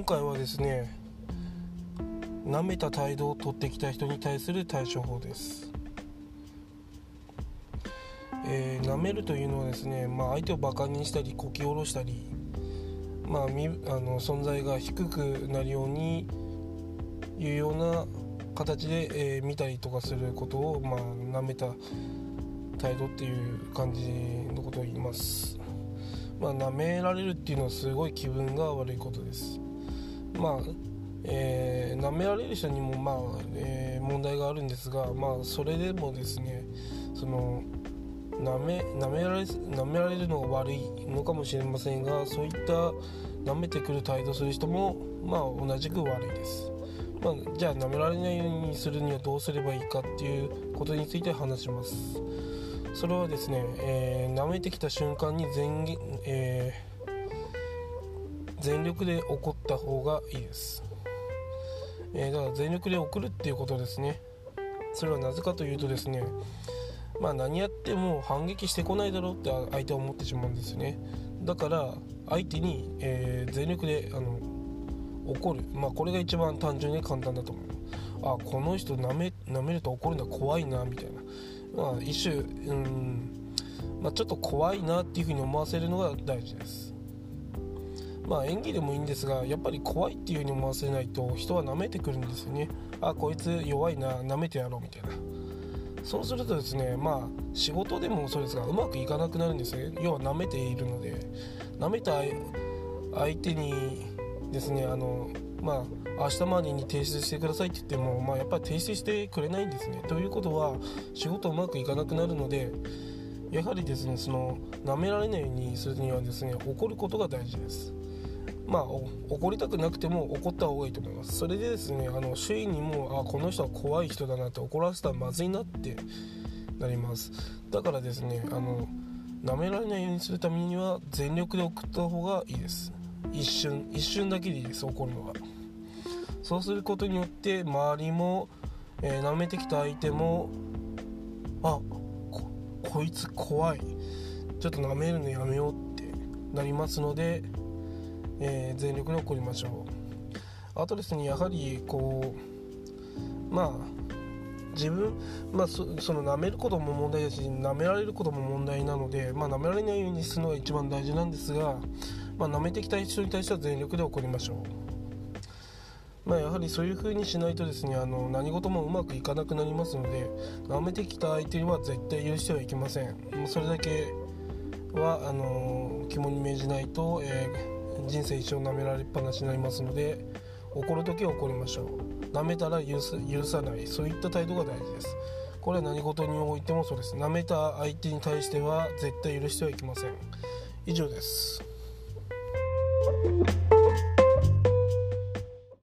今回はですね舐めた態度を取ってきた人に対する対処法です、えー、舐めるというのはですね、まあ、相手をバカにしたりこき下ろしたり、まあ、みあの存在が低くなるようにいうような形で、えー見たりとかすることを、まあ、舐めた態度っていう感じのことを言います。まあ舐められるっていうのはすごい気分が悪いことです。まあえー舐められる人にもまあ、えー問題があるんですがまあそれでもですねその舐め舐められ舐められるのが悪いのかもしれませんがそういった舐めてくる態度する人もまあ同じく悪いです、まあ、じゃあ舐められないようにするにはどうすればいいかっていうことについて話します。それはですね、えー舐めてきた瞬間に全,、えー全力で怒った方がいいです、えーだから全力で怒るっていうことですね。それはなぜかというとですねまあ何やっても反撃してこないだろうって相手は思ってしまうんですよね。だから相手に、えー全力であの怒る。まあこれが一番単純に簡単だと思う。あこの人舐めめると怒るのは怖いなみたいな。まあ一種うん、まあ、ちょっと怖いなっていうふうに思わせるのが大事です。まあ演技でもいいんですがやっぱり怖いっていうふうに思わせないと人は舐めてくるんですよね。あこいつ弱いな舐めてやろうみたいな。そうするとですねまあ仕事でもそうですがうまくいかなくなるんですよ要は舐めているので。舐めた相手にですねあのまあ明日までに提出してくださいって言っても、まあ、やっぱり提出してくれないんですね。ということは仕事うまくいかなくなるのでやはりですねその舐められないようにするにはですね怒ることが大事です。まあ怒りたくなくても怒った方がいいと思います。それでですねあの周囲にもあこの人は怖い人だなって怒らせたらまずいなってなります。だからですねあの舐められないようにするためには全力で送った方がいいです。一瞬一瞬だけでいいです怒るのは。そうすることによって周りも、えー舐めてきた相手もあここいつ怖い。ちょっと舐めるのやめようってなりますので、えー全力で怒りましょう。あとですねやはりこうまあ自分、まあ、そその舐めることも問題だし舐められることも問題なので、まあ、舐められないようにするのが一番大事なんですが、まあ、舐めてきた人に対しては全力で怒りましょう、まあ、やはりそういう風にしないとですねあの何事もうまくいかなくなりますので舐めてきた相手には絶対許してはいけません。それだけはあの肝に銘じないと、えー人生一生舐められっぱなしになりますので怒る時は怒りましょう。舐めたら許す許さない。そういった態度が大事です。これは何事においてもそうです。舐めた相手に対しては絶対許してはいけません。以上です。